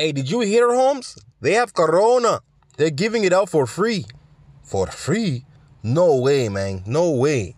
Hey, did you hear, Holmes? They have Corona. They're giving it out for free. For free? No way, man. No way.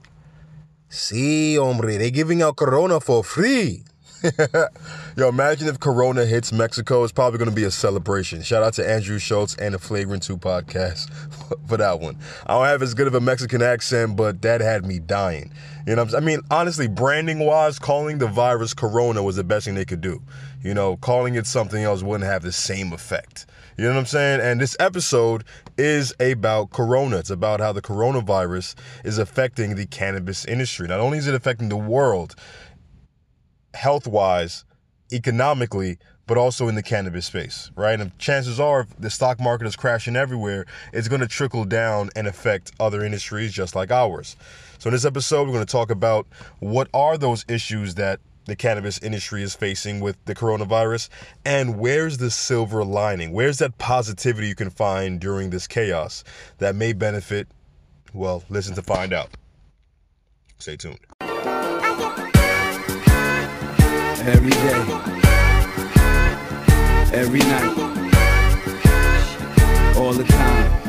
See, hombre, they're giving out Corona for free. Yo, imagine if Corona hits Mexico. It's probably going to be a celebration. Shout out to Andrew Schulz and the Flagrant 2 podcast for that one. I don't have as good of a Mexican accent, but that had me dying. You know, I mean, honestly, branding wise, calling the virus Corona was the best thing they could do. You know, calling it something else wouldn't have the same effect. You know what I'm saying? And this episode is about Corona. It's about how the coronavirus is affecting the cannabis industry. Not only is it affecting the world health wise, economically, but also in the cannabis space, right? And chances are, if the stock market is crashing everywhere, it's going to trickle down and affect other industries just like ours. So, in this episode, we're going to talk about what are those issues that the cannabis industry is facing with the coronavirus? And where's the silver lining? Where's that positivity you can find during this chaos that may benefit? Well listen to find out. Stay tuned. Every day, every night, all the time.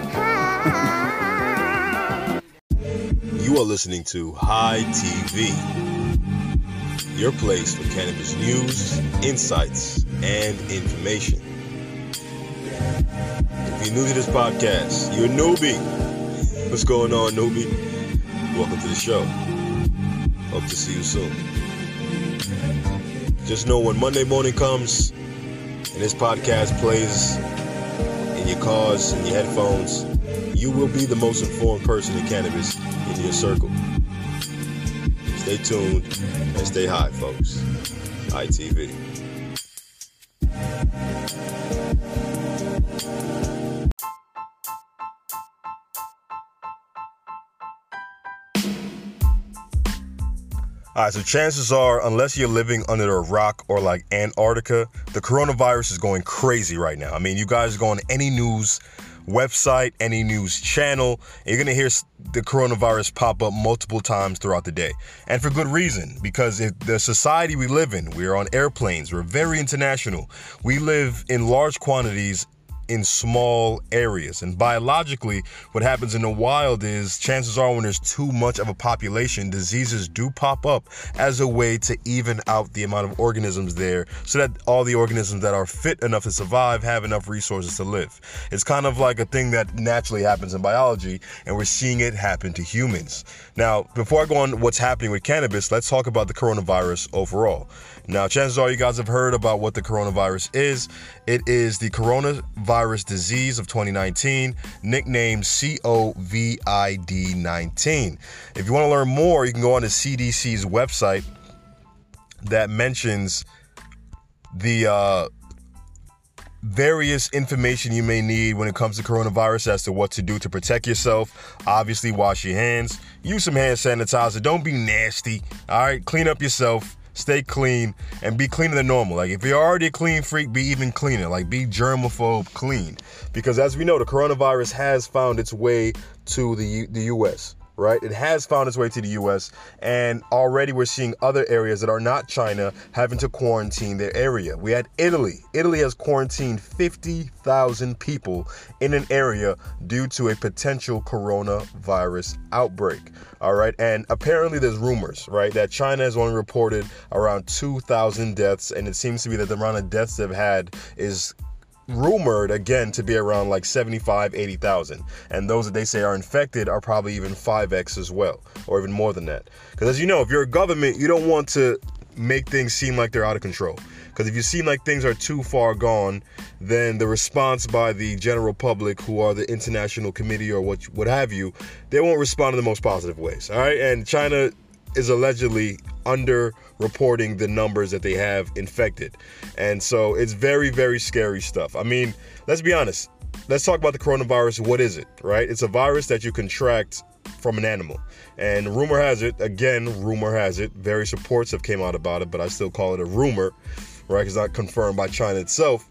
you are listening to High TV, your place for cannabis news, insights, and information. If you're new to this podcast, you're a newbie. What's going on, newbie? Welcome to the show. Hope to see you soon. Just know when Monday morning comes and this podcast plays in your cars and your headphones, you will be the most informed person in cannabis in your circle. Stay tuned and stay high, folks. ITV. All right, so chances are, unless you're living under a rock or like Antarctica, the coronavirus is going crazy right now. I mean, you guys go on any news website, any news channel, you're going to hear the coronavirus pop up multiple times throughout the day. And for good reason, because the society we live in, we're on airplanes, we're very international. We live in large quantities in small areas. And biologically, what happens in the wild is chances are when there's too much of a population, diseases do pop up as a way to even out the amount of organisms there so that all the organisms that are fit enough to survive have enough resources to live. It's kind of like a thing that naturally happens in biology, and we're seeing it happen to humans. Now, before I go on what's happening with cannabis, let's talk about the coronavirus overall. Now, chances are you guys have heard about what the coronavirus is. It is the coronavirus disease of 2019, nicknamed COVID 19. If you want to learn more, you can go on the CDC's website that mentions the uh, various information you may need when it comes to coronavirus as to what to do to protect yourself. Obviously, wash your hands, use some hand sanitizer, don't be nasty. All right, clean up yourself stay clean, and be cleaner than normal. Like if you're already a clean freak, be even cleaner. Like be germaphobe clean. Because as we know, the coronavirus has found its way to the U- the US right? It has found its way to the US, and already we're seeing other areas that are not China having to quarantine their area. We had Italy. Italy has quarantined 50,000 people in an area due to a potential coronavirus outbreak. All right, and apparently there's rumors, right, that China has only reported around 2,000 deaths, and it seems to be that the amount of deaths they've had is rumored again to be around like 75 80,000 and those that they say are infected are probably even 5x as well or even more than that. Because as you know if you're a government you don't want to make things seem like they're out of control. Because if you seem like things are too far gone then the response by the general public who are the international committee or what what have you they won't respond in the most positive ways all right? And China is allegedly under reporting the numbers that they have infected. And so it's very, very scary stuff. I mean, let's be honest. Let's talk about the coronavirus. What is it, right? It's a virus that you contract from an animal. And rumor has it, again, rumor has it, various reports have came out about it, but I still call it a rumor, right? It's not confirmed by China itself.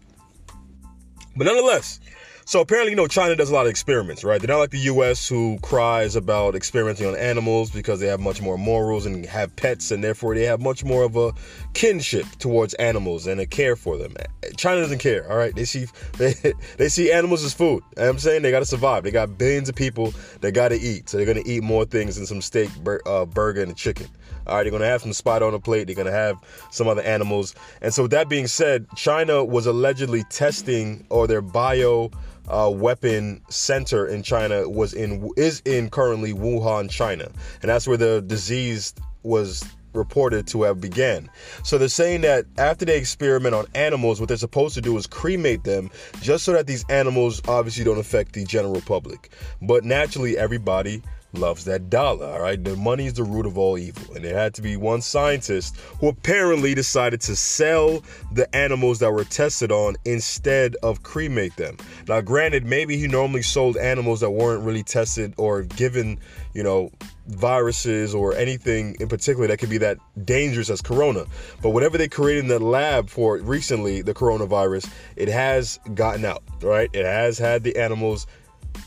But nonetheless, so apparently, you know, China does a lot of experiments, right? They're not like the US who cries about experimenting on animals because they have much more morals and have pets, and therefore they have much more of a kinship towards animals and a care for them. China doesn't care. All right, they see they, they see animals as food. You know I'm saying they got to survive. They got billions of people that got to eat, so they're gonna eat more things than some steak, bur- uh, burger, and chicken. All right, they're gonna have some spot on the plate. They're gonna have some other animals. And so, with that being said, China was allegedly testing or their bio uh, weapon center in China was in is in currently Wuhan, China, and that's where the disease was reported to have began. So they're saying that after they experiment on animals, what they're supposed to do is cremate them just so that these animals obviously don't affect the general public. But naturally, everybody loves that dollar, all right? The money is the root of all evil. And there had to be one scientist who apparently decided to sell the animals that were tested on instead of cremate them. Now, granted, maybe he normally sold animals that weren't really tested or given, you know, viruses or anything in particular that could be that dangerous as corona. But whatever they created in the lab for recently, the coronavirus, it has gotten out, right? It has had the animals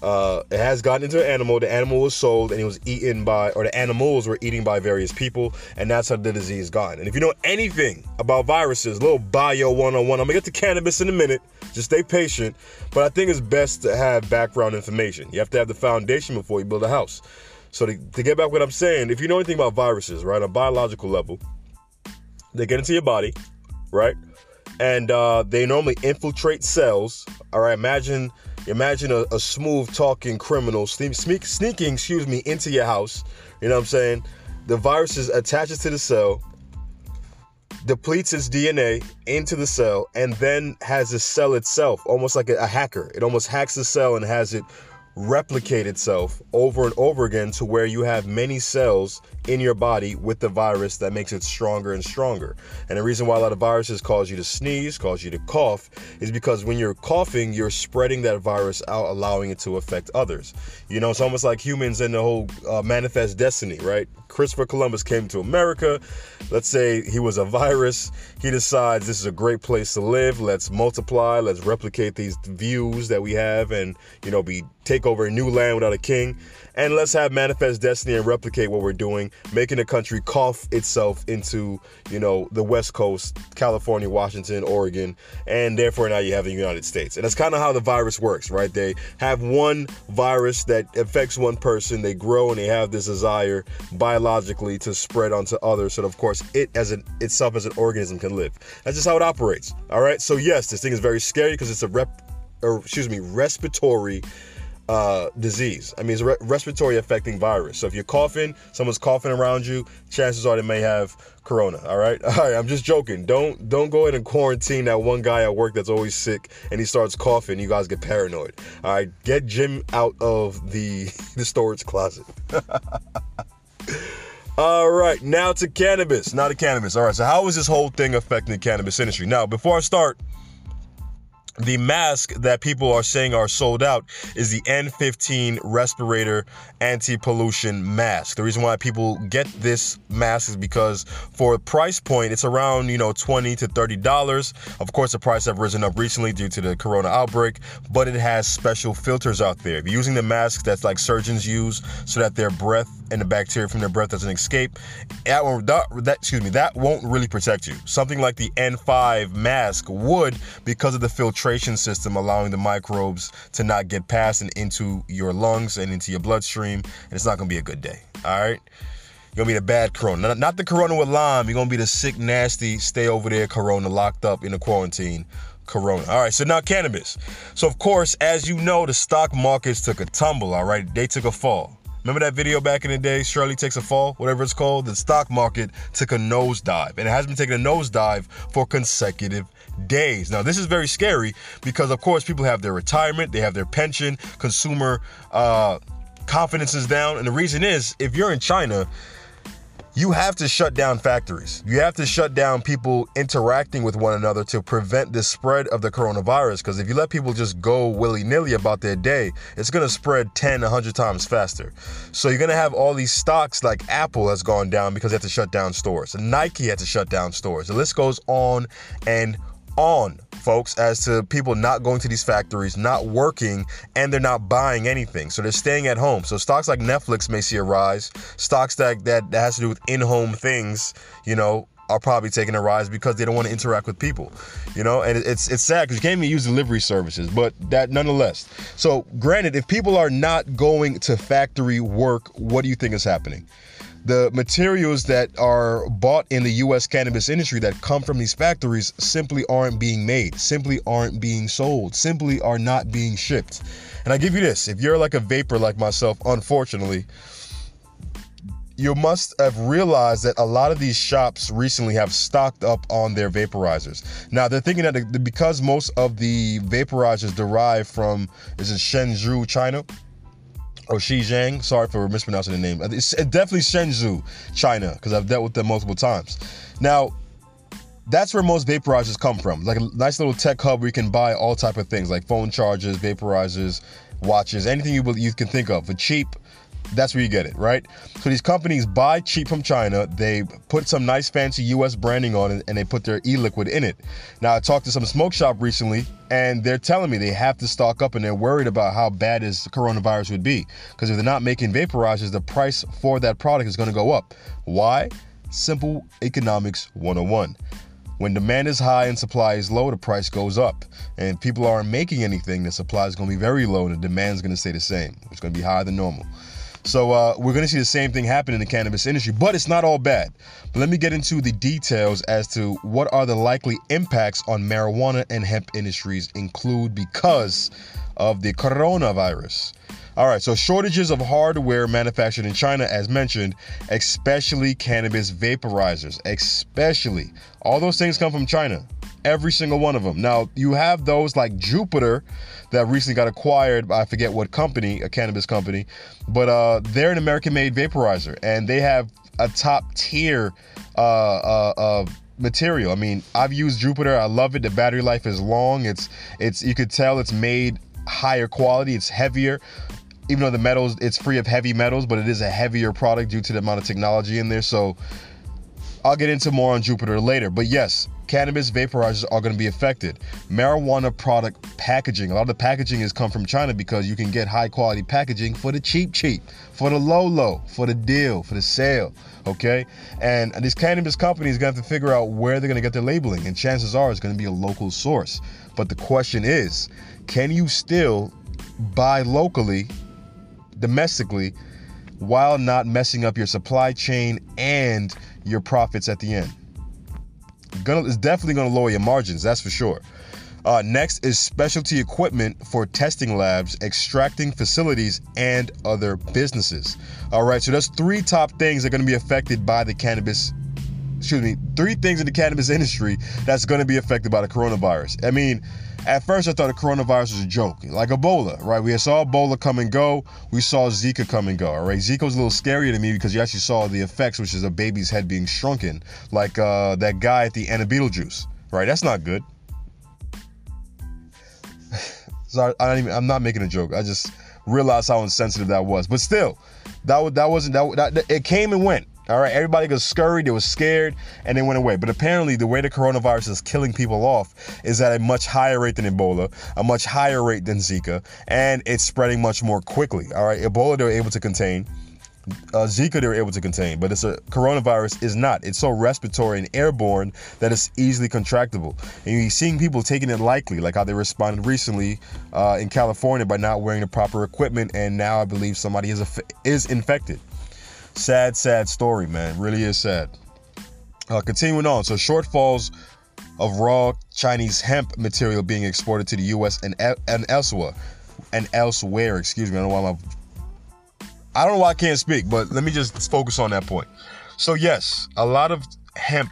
uh, it has gotten into an animal. The animal was sold and it was eaten by, or the animals were eaten by various people, and that's how the disease got. And if you know anything about viruses, little bio 101, I'm gonna get to cannabis in a minute. Just stay patient. But I think it's best to have background information. You have to have the foundation before you build a house. So to, to get back what I'm saying, if you know anything about viruses, right, on a biological level, they get into your body, right? And uh, they normally infiltrate cells. All right, imagine Imagine a, a smooth talking criminal sneak, sneaking, excuse me, into your house. You know what I'm saying? The virus is attaches to the cell, depletes its DNA into the cell, and then has the cell itself, almost like a, a hacker. It almost hacks the cell and has it replicate itself over and over again to where you have many cells in your body with the virus that makes it stronger and stronger. And the reason why a lot of viruses cause you to sneeze, cause you to cough, is because when you're coughing, you're spreading that virus out, allowing it to affect others. You know, it's almost like humans in the whole uh, manifest destiny, right? Christopher Columbus came to America. Let's say he was a virus. He decides this is a great place to live. Let's multiply. Let's replicate these views that we have and, you know, be take over a new land without a king. And let's have manifest destiny and replicate what we're doing, making the country cough itself into, you know, the West Coast, California, Washington, Oregon, and therefore now you have the United States. And that's kind of how the virus works, right? They have one virus that affects one person, they grow and they have this desire biologically to spread onto others. So of course it as an itself as an organism can live. That's just how it operates. All right. So yes, this thing is very scary because it's a rep or excuse me, respiratory uh, disease. I mean, it's re- respiratory affecting virus. So if you're coughing, someone's coughing around you, chances are they may have corona. All right, all right. I'm just joking. Don't don't go ahead and quarantine that one guy at work that's always sick and he starts coughing. You guys get paranoid. All right, get Jim out of the the storage closet. All right, now to cannabis. Now to cannabis. All right, so how is this whole thing affecting the cannabis industry? Now, before I start, the mask that people are saying are sold out is the N15 respirator anti-pollution mask. The reason why people get this mask is because for a price point, it's around, you know, 20 to 30 dollars. Of course, the price have risen up recently due to the corona outbreak, but it has special filters out there. You're using the masks that's like surgeons use so that their breath and the bacteria from their breath doesn't escape, that, that, that excuse me, that won't really protect you. Something like the N5 mask would because of the filtration system, allowing the microbes to not get past and into your lungs and into your bloodstream. And it's not gonna be a good day. All right. You're gonna be the bad corona, not the corona with lime. You're gonna be the sick, nasty, stay over there corona, locked up in a quarantine corona. All right, so now cannabis. So of course, as you know, the stock markets took a tumble. All right, they took a fall. Remember that video back in the day, Shirley takes a fall, whatever it's called? The stock market took a nosedive, and it has been taking a nosedive for consecutive days. Now, this is very scary because, of course, people have their retirement, they have their pension, consumer uh, confidence is down. And the reason is if you're in China, you have to shut down factories. You have to shut down people interacting with one another to prevent the spread of the coronavirus. Because if you let people just go willy nilly about their day, it's going to spread 10, 100 times faster. So you're going to have all these stocks like Apple has gone down because they have to shut down stores. Nike had to shut down stores. The list goes on and on, folks, as to people not going to these factories, not working, and they're not buying anything. So they're staying at home. So stocks like Netflix may see a rise. Stocks that that, that has to do with in-home things, you know, are probably taking a rise because they don't want to interact with people, you know. And it's it's sad because you can't even use delivery services, but that nonetheless. So, granted, if people are not going to factory work, what do you think is happening? The materials that are bought in the U.S. cannabis industry that come from these factories simply aren't being made, simply aren't being sold, simply are not being shipped. And I give you this: if you're like a vapor like myself, unfortunately you must have realized that a lot of these shops recently have stocked up on their vaporizers. Now they're thinking that because most of the vaporizers derive from is it Shenzhou, China? Oh, or Xizang, sorry for mispronouncing the name. It's definitely Shenzhou, China, because I've dealt with them multiple times. Now, that's where most vaporizers come from. Like a nice little tech hub where you can buy all type of things like phone chargers, vaporizers, watches, anything you, you can think of for cheap that's where you get it, right? So these companies buy cheap from China, they put some nice fancy US branding on it, and they put their e-liquid in it. Now I talked to some smoke shop recently, and they're telling me they have to stock up and they're worried about how bad is coronavirus would be. Because if they're not making vaporizers, the price for that product is gonna go up. Why? Simple economics 101. When demand is high and supply is low, the price goes up. And people aren't making anything, the supply is going to be very low and the demand is going to stay the same. It's going to be higher than normal. So uh, we're going to see the same thing happen in the cannabis industry, but it's not all bad. But let me get into the details as to what are the likely impacts on marijuana and hemp industries include because of the coronavirus. All right, so shortages of hardware manufactured in China, as mentioned, especially cannabis vaporizers, especially. All those things come from China every single one of them. Now, you have those like Jupiter that recently got acquired by I forget what company, a cannabis company, but uh, they're an American made vaporizer and they have a top tier uh, uh, uh, material. I mean, I've used Jupiter. I love it. The battery life is long. It's it's you could tell it's made higher quality. It's heavier. Even though the metals, it's free of heavy metals, but it is a heavier product due to the amount of technology in there. So I'll get into more on Jupiter later. But yes, cannabis vaporizers are going to be affected. Marijuana product packaging. A lot of the packaging has come from China because you can get high quality packaging for the cheap, cheap, for the low, low, for the deal, for the sale. Okay? And these cannabis companies going to have to figure out where they're going to get their labeling. And chances are it's going to be a local source. But the question is can you still buy locally, domestically, while not messing up your supply chain and your profits at the end? gonna it's definitely gonna lower your margins, that's for sure. Uh, next is specialty equipment for testing labs, extracting facilities, and other businesses. All right, so that's three top things that are going to be affected by the cannabis. Excuse me, three things in the cannabis industry that's going to be affected by the coronavirus. I mean, at first, I thought the coronavirus was a joke, like Ebola, right? We saw Ebola come and go. We saw Zika come and go, all right? Zika was a little scarier to me because you actually saw the effects, which is a baby's head being shrunken, like uh, that guy at the end of Beetlejuice, right? That's not good. Sorry, I don't even, I'm not making a joke. I just realized how insensitive that was. But still, that, that wasn't, that, that it came and went. All right, everybody got scurried, they was scared, and they went away. But apparently, the way the coronavirus is killing people off is at a much higher rate than Ebola, a much higher rate than Zika, and it's spreading much more quickly. All right, Ebola they were able to contain. Uh, Zika they were able to contain, but it's a coronavirus is not. It's so respiratory and airborne that it's easily contractable. And you're seeing people taking it lightly, like how they responded recently uh, in California by not wearing the proper equipment, and now I believe somebody is is infected. Sad, sad story, man. Really is sad. Uh, continuing on, so shortfalls of raw Chinese hemp material being exported to the U.S. and and elsewhere, and elsewhere. Excuse me. I don't know why I'm. I don't know why I can't speak, but let me just focus on that point. So yes, a lot of hemp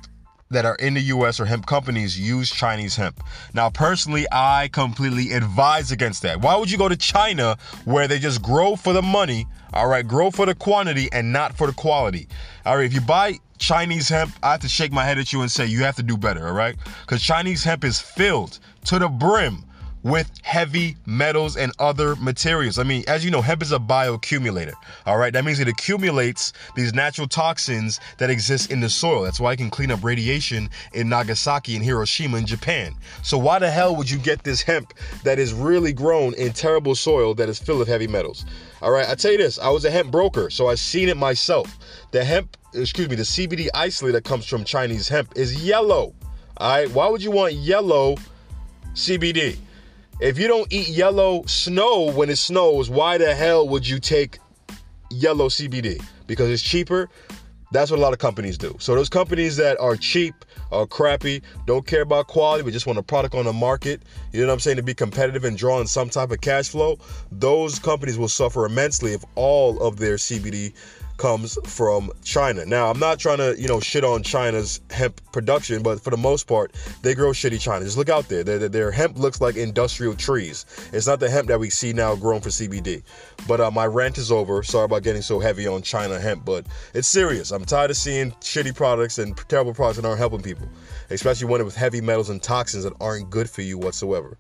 that are in the US or hemp companies use Chinese hemp. Now, personally, I completely advise against that. Why would you go to China where they just grow for the money all right, grow for the quantity and not for the quality. All right, if you buy Chinese hemp, I have to shake my head at you and say you have to do better, all right? Because Chinese hemp is filled to the brim with heavy metals and other materials. I mean, as you know, hemp is a bioaccumulator. All right, that means it accumulates these natural toxins that exist in the soil. That's why it can clean up radiation in Nagasaki and Hiroshima in Japan. So why the hell would you get this hemp that is really grown in terrible soil that is filled with heavy metals? All right, I tell you this, I was a hemp broker, so I've seen it myself. The hemp, excuse me, the CBD isolate that comes from Chinese hemp is yellow. All right, why would you want yellow CBD? If you don't eat yellow snow when it snows, why the hell would you take yellow CBD? Because it's cheaper. That's what a lot of companies do. So those companies that are cheap, are crappy, don't care about quality, but just want a product on the market, you know what I'm saying, to be competitive and draw in some type of cash flow, those companies will suffer immensely if all of their CBD comes from China. Now, I'm not trying to, you know, shit on China's hemp production, but for the most part, they grow shitty China. Just look out there. Their, their hemp looks like industrial trees. It's not the hemp that we see now grown for CBD. But uh, my rant is over. Sorry about getting so heavy on China hemp, but it's serious. I'm tired of seeing shitty products and terrible products that aren't helping people, especially one with heavy metals and toxins that aren't good for you whatsoever.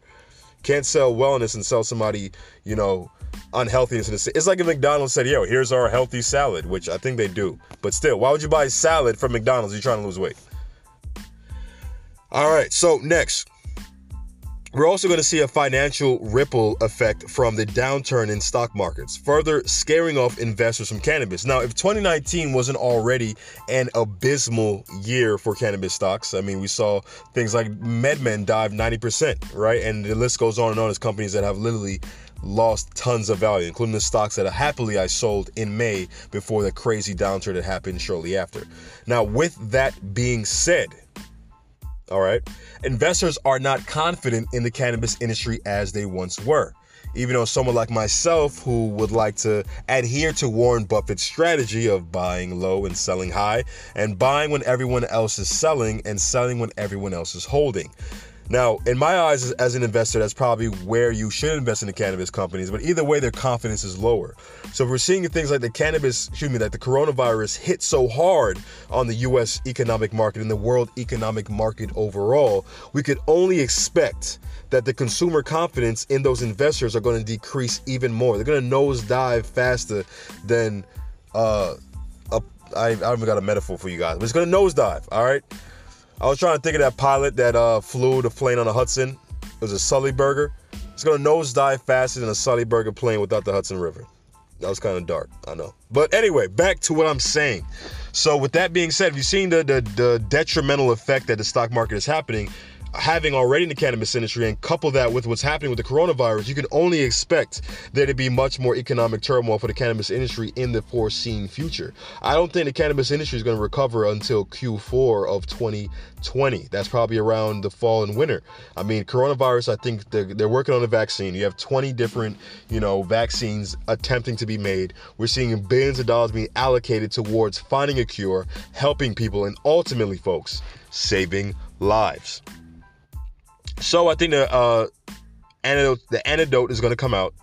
Can't sell wellness and sell somebody, you know, unhealthiness It's like if McDonald's said, yo, here's our healthy salad, which I think they do. But still, why would you buy salad from McDonald's? You're trying to lose weight. All right, so next. We're also going to see a financial ripple effect from the downturn in stock markets, further scaring off investors from cannabis. Now, if 2019 wasn't already an abysmal year for cannabis stocks, I mean, we saw things like MedMen dive 90%, right? And the list goes on and on as companies that have literally lost tons of value, including the stocks that happily I sold in May before the crazy downturn that happened shortly after. Now, with that being said, all right, investors are not confident in the cannabis industry as they once were. Even though someone like myself, who would like to adhere to Warren Buffett's strategy of buying low and selling high, and buying when everyone else is selling and selling when everyone else is holding. Now, in my eyes, as, an investor, that's probably where you should invest in the cannabis companies. But either way, their confidence is lower. So if we're seeing things like the cannabis, excuse me, that the coronavirus hit so hard on the U.S. economic market and the world economic market overall, we could only expect that the consumer confidence in those investors are going to decrease even more. They're going to nosedive faster than uh, a, I, I haven't got a metaphor for you guys, but it's going to nosedive. All right. I was trying to think of that pilot that uh, flew the plane on the Hudson. It was a Sullenberger. It's gonna nosedive faster than a Sullenberger plane without the Hudson River. That was kind of dark, I know. But anyway, back to what I'm saying. So with that being said, have you've seen the, the the detrimental effect that the stock market is happening? Having already in the cannabis industry and couple that with what's happening with the coronavirus, you can only expect there to be much more economic turmoil for the cannabis industry in the foreseen future. I don't think the cannabis industry is going to recover until Q4 of 2020. That's probably around the fall and winter. I mean, coronavirus, I think they're, they're working on a vaccine. You have 20 different, you know, vaccines attempting to be made. We're seeing billions of dollars being allocated towards finding a cure, helping people, and ultimately, folks, saving lives. So I think the uh, antidote, the antidote is going to come out.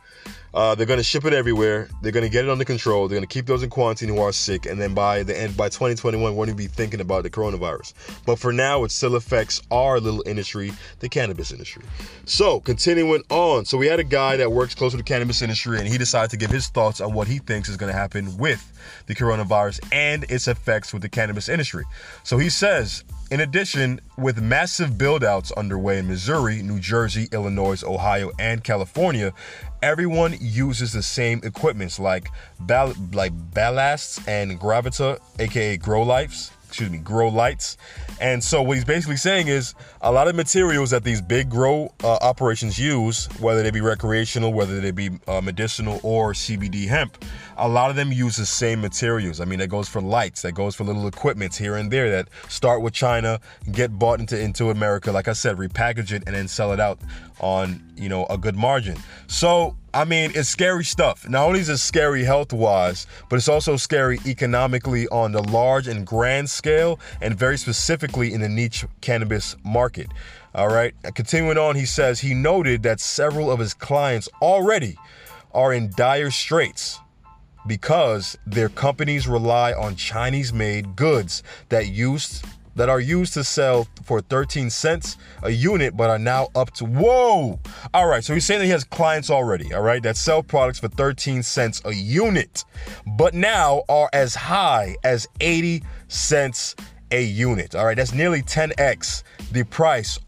Uh, they're going to ship it everywhere. They're going to get it under control. They're going to keep those in quarantine who are sick, and then by the end, by 2021, we're going to be thinking about the coronavirus. But for now, it still affects our little industry, the cannabis industry. So continuing on, so we had a guy that works close to the cannabis industry, and he decided to give his thoughts on what he thinks is going to happen with the coronavirus and its effects with the cannabis industry. So he says in addition, with massive buildouts underway in Missouri, New Jersey, Illinois, Ohio, and California, everyone uses the same equipments like ball- like ballasts and Gavita, aka grow lights, excuse me, grow lights. And so what he's basically saying is a lot of materials that these big grow uh, operations use, whether they be recreational, whether they be uh, medicinal or CBD hemp, a lot of them use the same materials. I mean, that goes for lights, that goes for little equipments here and there that start with China, get bought into into America, like I said, repackage it and then sell it out on, you know, a good margin. So I mean, it's scary stuff. Not only is it scary health wise, but it's also scary economically on the large and grand scale, and very specifically in the niche cannabis market. All right. Continuing on, he says he noted that several of his clients already are in dire straits because their companies rely on Chinese made goods that use that are used to sell for 13 cents a unit, but are now up to whoa. All right, so he's saying that he has clients already, all right, that sell products for 13 cents a unit, but now are as high as 80 cents a unit. All right, that's nearly 10x the price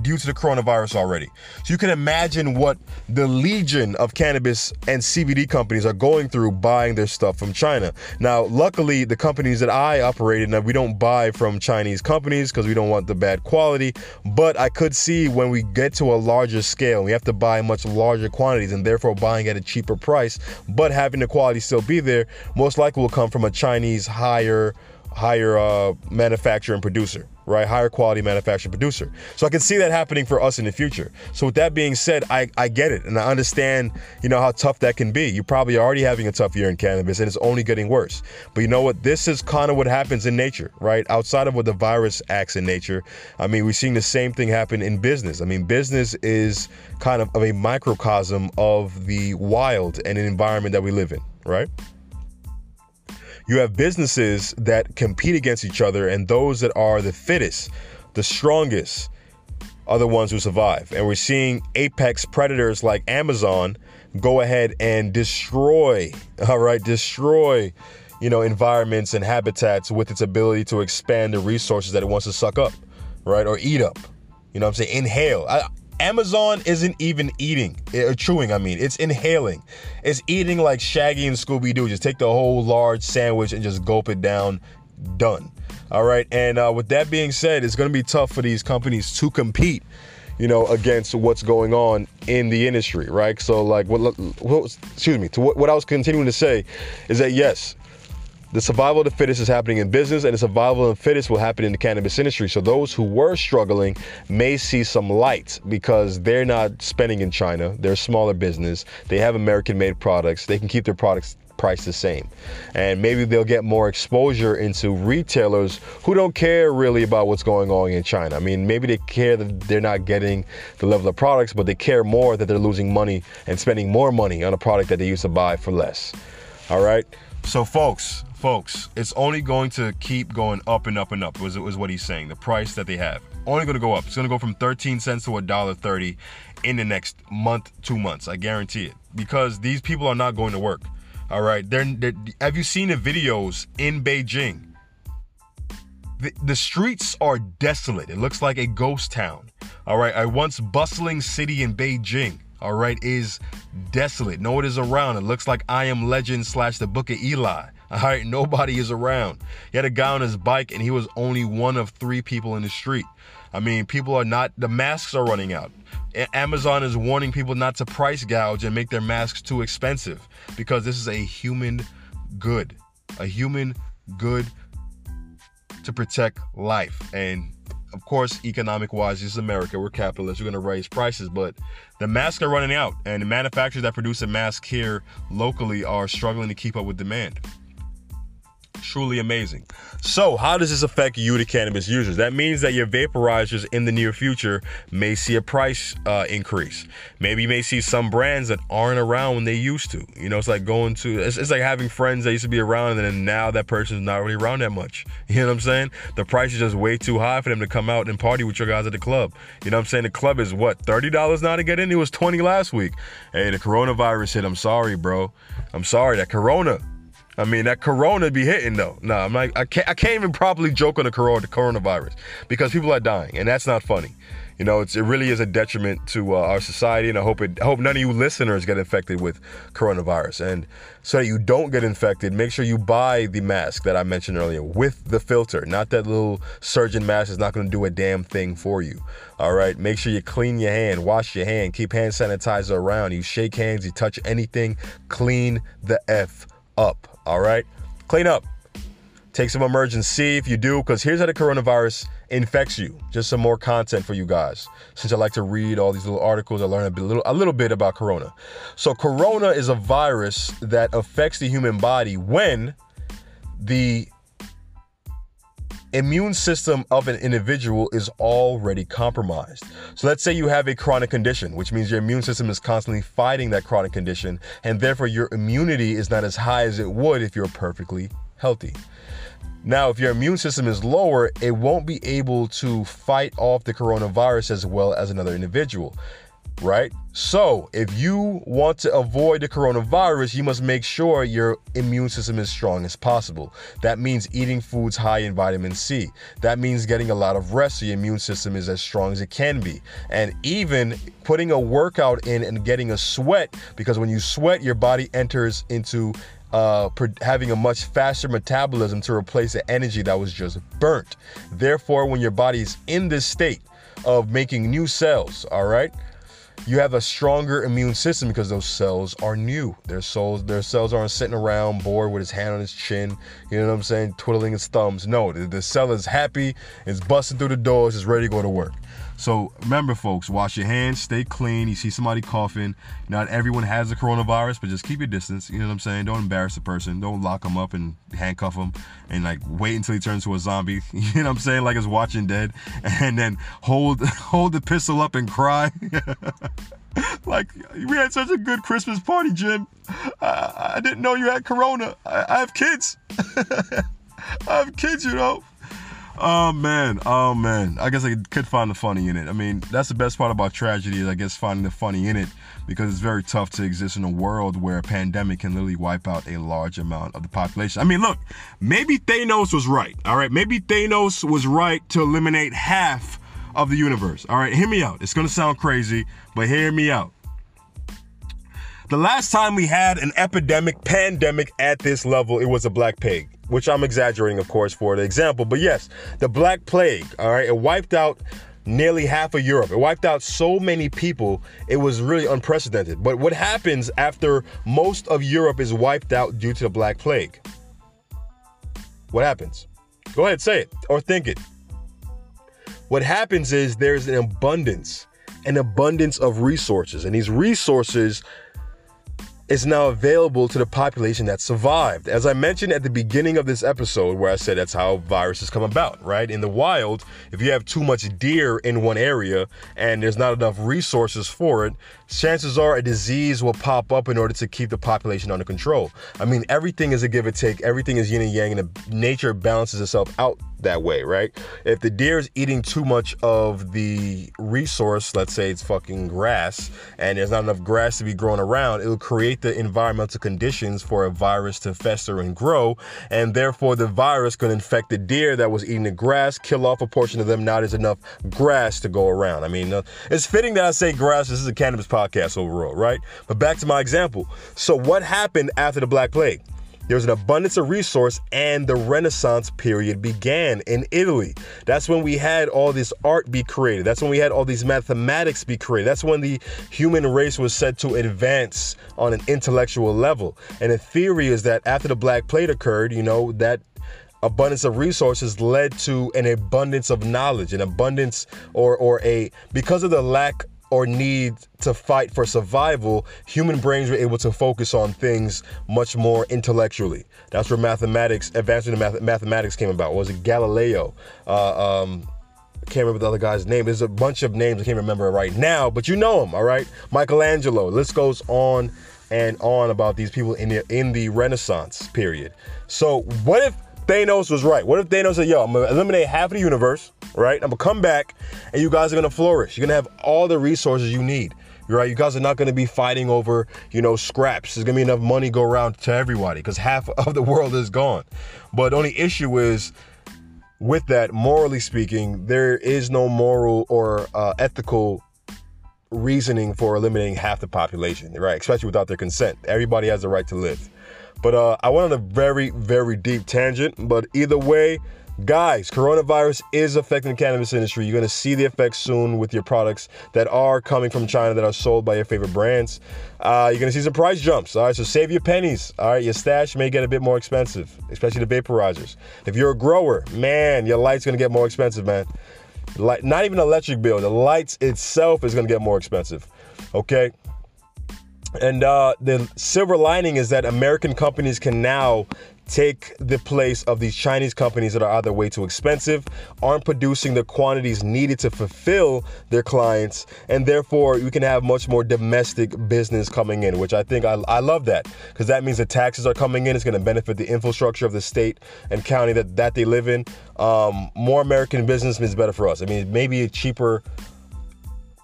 due to the coronavirus already. So you can imagine what the legion of cannabis and CBD companies are going through buying their stuff from China. Now, luckily, the companies that I operate in, we don't buy from Chinese companies because we don't want the bad quality. But I could see when we get to a larger scale, we have to buy much larger quantities and therefore buying at a cheaper price, but having the quality still be there, most likely will come from a Chinese higher higher uh, manufacturer and producer, right? Higher quality manufacturer producer. So I can see that happening for us in the future. So with that being said, I, I get it and I understand, you know, how tough that can be. You're probably already having a tough year in cannabis and it's only getting worse. But you know what? This is kind of what happens in nature, right? Outside of what the virus acts in nature. I mean, we're seeing the same thing happen in business. I mean, business is kind of, of a microcosm of the wild and an environment that we live in, right? You have businesses that compete against each other, and those that are the fittest, the strongest, are the ones who survive. And we're seeing apex predators like Amazon go ahead and destroy, all right, destroy, you know, environments and habitats with its ability to expand the resources that it wants to suck up, right, or eat up. You know what I'm saying? Inhale. I, Amazon isn't even eating or uh, chewing. I mean, it's inhaling. It's eating like Shaggy and Scooby Doo. Just take the whole large sandwich and just gulp it down. Done. All right. And uh, with that being said, it's going to be tough for these companies to compete. You know, against what's going on in the industry, right? So, like, what, what excuse me, to what, what I was continuing to say is that yes, the survival of the fittest is happening in business, and the survival of the fittest will happen in the cannabis industry. So those who were struggling may see some light because they're not spending in China. They're a smaller business. They have American-made products. They can keep their products price the same. And maybe they'll get more exposure into retailers who don't care really about what's going on in China. I mean, maybe they care that they're not getting the level of products, but they care more that they're losing money and spending more money on a product that they used to buy for less. All right? So, folks, folks, it's only going to keep going up and up and up. Was was what he's saying. The price that they have only going to go up. It's going to go from 13 cents to a dollar 30 in the next month, two months. I guarantee it because these people are not going to work. All right, they're, they're have you seen the videos in Beijing? The, the streets are desolate. It looks like a ghost town. All right, a once bustling city in Beijing all right, is desolate. No one is around. It looks like I Am Legend slash the Book of Eli. All right, nobody is around. He had a guy on his bike, and he was only one of three people in the street. I mean, people are not, the masks are running out. Amazon is warning people not to price gouge and make their masks too expensive because this is a human good, a human good to protect life. And of course, economic wise, this is America. We're capitalists. We're going to raise prices, but the masks are running out, and the manufacturers that produce a mask here locally are struggling to keep up with demand truly amazing. So, how does this affect you, the cannabis users? That means that your vaporizers in the near future may see a price uh, increase. Maybe you may see some brands that aren't around when they used to. You know, it's like going to, it's, it's like having friends that used to be around and then now that person's not really around that much. You know what I'm saying? The price is just way too high for them to come out and party with your guys at the club. You know what I'm saying? The club is what, $30 now to get in? It was 20 last week. Hey, the coronavirus hit. I'm sorry, bro. I'm sorry. That corona I mean, that corona be hitting though. No, I'm like, I can't, I can't even properly joke on the corona, the coronavirus because people are dying, and that's not funny. You know, it's, it really is a detriment to uh, our society, and I hope it, I hope none of you listeners get infected with coronavirus. And so that you don't get infected, make sure you buy the mask that I mentioned earlier with the filter, not that little surgeon mask is not going to do a damn thing for you. All right, make sure you clean your hand, wash your hand, keep hand sanitizer around. You shake hands, you touch anything, clean the f up. All right, clean up. Take some Emergen-C if you do, because here's how the coronavirus infects you. Just some more content for you guys. Since I like to read all these little articles, I learn a, little, a little bit about corona. So, corona is a virus that affects the human body when the immune system of an individual is already compromised. So let's say you have a chronic condition, which means your immune system is constantly fighting that chronic condition, and therefore your immunity is not as high as it would if you're perfectly healthy. Now, if your immune system is lower, it won't be able to fight off the coronavirus as well as another individual, right? So, if you want to avoid the coronavirus, you must make sure your immune system is strong as possible. That means eating foods high in vitamin C. That means getting a lot of rest so your immune system is as strong as it can be. And even putting a workout in and getting a sweat, because when you sweat, your body enters into uh, having a much faster metabolism to replace the energy that was just burnt. Therefore, when your body is in this state of making new cells, all right, you have a stronger immune system because those cells are new. Their cells, their cells aren't sitting around bored with his hand on his chin, you know what I'm saying, twiddling his thumbs. No, the, the cell is happy, it's busting through the doors, it's ready to go to work. So remember, folks, wash your hands, stay clean. You see somebody coughing. Not everyone has the coronavirus, but just keep your distance. You know what I'm saying? Don't embarrass the person. Don't lock them up and handcuff them and like wait until he turns to a zombie. You know what I'm saying? Like it's Walking Dead, and then hold hold the pistol up and cry. like we had such a good Christmas party, Jim. I, I didn't know you had corona. I, I have kids. I have kids, you know. Oh man, oh man. I guess I could find the funny in it. I mean, that's the best part about tragedy is I guess finding the funny in it because it's very tough to exist in a world where a pandemic can literally wipe out a large amount of the population. I mean, look, maybe Thanos was right. All right, maybe Thanos was right to eliminate half of the universe. All right, hear me out. It's gonna sound crazy, but hear me out. The last time we had an epidemic, pandemic at this level, it was a black plague which I'm exaggerating, of course, for the example. But yes, the Black Plague, all right, it wiped out nearly half of Europe. It wiped out so many people, it was really unprecedented. But what happens after most of Europe is wiped out due to the Black Plague? What happens? Go ahead, say it or think it. What happens is there's an abundance, an abundance of resources, and these resources is now available to the population that survived. As I mentioned at the beginning of this episode, where I said that's how viruses come about, right? In the wild, if you have too much deer in one area and there's not enough resources for it, chances are a disease will pop up in order to keep the population under control. I mean, everything is a give and take, everything is yin and yang, and nature balances itself out that way, right? If the deer is eating too much of the resource, let's say it's fucking grass, and there's not enough grass to be growing around, it'll create the environmental conditions for a virus to fester and grow, and therefore the virus could infect the deer that was eating the grass, kill off a portion of them. Now there's enough grass to go around. I mean, uh, it's fitting that I say grass. This is a cannabis podcast overall, right? But back to my example. So, what happened after the Black Plague? There was an abundance of resource, and the Renaissance period began in Italy. That's when we had all this art be created. That's when we had all these mathematics be created. That's when the human race was set to advance on an intellectual level. And the theory is that after the Black Plague occurred, you know, that abundance of resources led to an abundance of knowledge, an abundance or or a because of the lack or need to fight for survival, human brains were able to focus on things much more intellectually. That's where mathematics, advancing math- mathematics came about. was it Galileo? Uh, um, can't remember the other guy's name. There's a bunch of names I can't remember right now, but you know them, all right? Michelangelo. List goes on and on about these people in the in the Renaissance period. So what if Thanos was right? What if Thanos said, "Yo, I'm gonna eliminate half of the universe, right? I'm gonna come back, and you guys are gonna flourish. You're gonna have all the resources you need." Right, you guys are not going to be fighting over, you know, scraps. There's going to be enough money go around to everybody because half of the world is gone. But the only issue is, with that, morally speaking, there is no moral or uh, ethical reasoning for eliminating half the population, right? Especially without their consent. Everybody has the right to live. But uh, I went on a very, very deep tangent. But either way, guys, coronavirus is affecting the cannabis industry. You're going to see the effects soon with your products that are coming from China that are sold by your favorite brands. Uh, you're going to see some price jumps. All right, so save your pennies. All right, your stash may get a bit more expensive, especially the vaporizers. If you're a grower, man, your light's going to get more expensive, man. Light, not even electric bill. The lights itself is going to get more expensive. Okay. And uh, the silver lining is that American companies can now take the place of these Chinese companies that are either way too expensive, aren't producing the quantities needed to fulfill their clients, and therefore we can have much more domestic business coming in, which I think I, I love that because that means the taxes are coming in. It's going to benefit the infrastructure of the state and county that, that they live in. Um, more American business means better for us. I mean, maybe a cheaper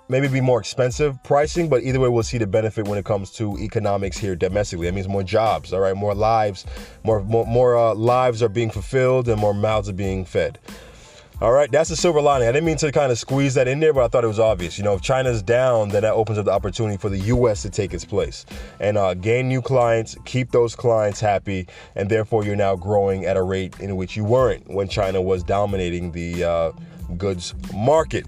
maybe be more expensive pricing, but either way, we'll see the benefit when it comes to economics here domestically. That means more jobs, all right, more lives, more more, more uh, lives are being fulfilled and more mouths are being fed. All right, that's the silver lining. I didn't mean to kind of squeeze that in there, but I thought it was obvious. You know, if China's down, then that opens up the opportunity for the U.S. to take its place and uh, gain new clients, keep those clients happy, and therefore you're now growing at a rate in which you weren't when China was dominating the uh, goods market.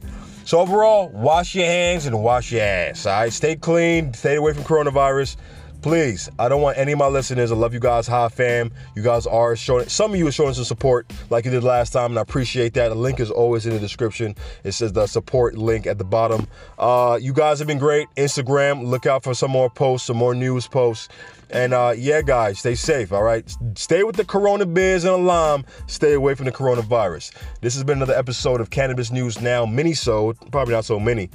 So overall, wash your hands and wash your ass. All right, stay clean, stay away from coronavirus. Please, I don't want any of my listeners. I love you guys, high fam. You guys are showing. Some of you are showing some support, like you did last time, and I appreciate that. The link is always in the description. It says the support link at the bottom. Uh, you guys have been great. Instagram, look out for some more posts, some more news posts. And uh, yeah, guys, stay safe, all right? Stay with the Corona Beers and a lime. Stay away from the coronavirus. This has been another episode of Cannabis News Now, mini-sode. Probably not so many.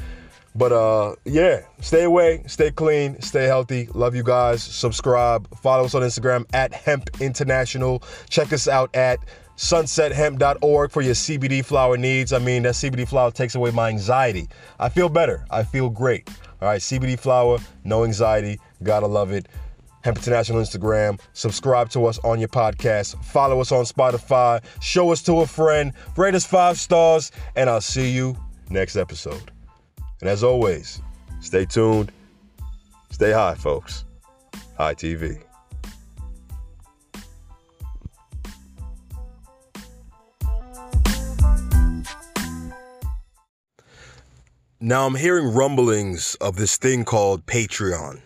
But uh, yeah, stay away, stay clean, stay healthy. Love you guys. Subscribe. Follow us on Instagram at Hemp International. Check us out at sunsethemp.org for your CBD flower needs. I mean, that CBD flower takes away my anxiety. I feel better. I feel great. All right, CBD flower, no anxiety. Gotta love it. Hemp International Instagram. Subscribe to us on your podcast. Follow us on Spotify. Show us to a friend. Rate us five stars. And I'll see you next episode. And as always, stay tuned. Stay high, folks. High TV. Now I'm hearing rumblings of this thing called Patreon.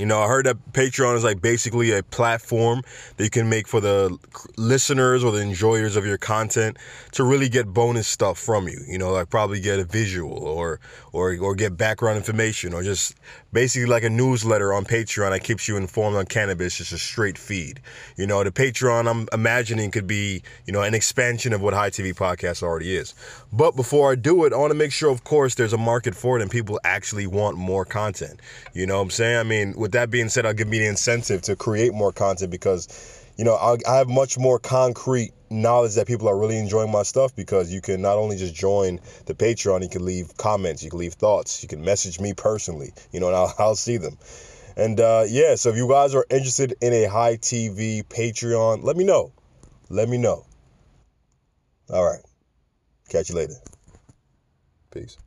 You know, I heard that Patreon is like basically a platform that you can make for the listeners or the enjoyers of your content to really get bonus stuff from you. You know, like probably get a visual or or or get background information or just basically like a newsletter on Patreon that keeps you informed on cannabis, just a straight feed. You know, the Patreon I'm imagining could be, you know, an expansion of what High TV Podcast already is. But before I do it, I want to make sure, of course, there's a market for it and people actually want more content. You know what I'm saying? I mean, with that being said, I'll give me the incentive to create more content because, you know, I'll, I have much more concrete knowledge that people are really enjoying my stuff because you can not only just join the Patreon, you can leave comments, you can leave thoughts, you can message me personally, you know, and I'll, I'll see them. And uh, yeah, so if you guys are interested in a high TV Patreon, let me know. Let me know. All right. Catch you later. Peace.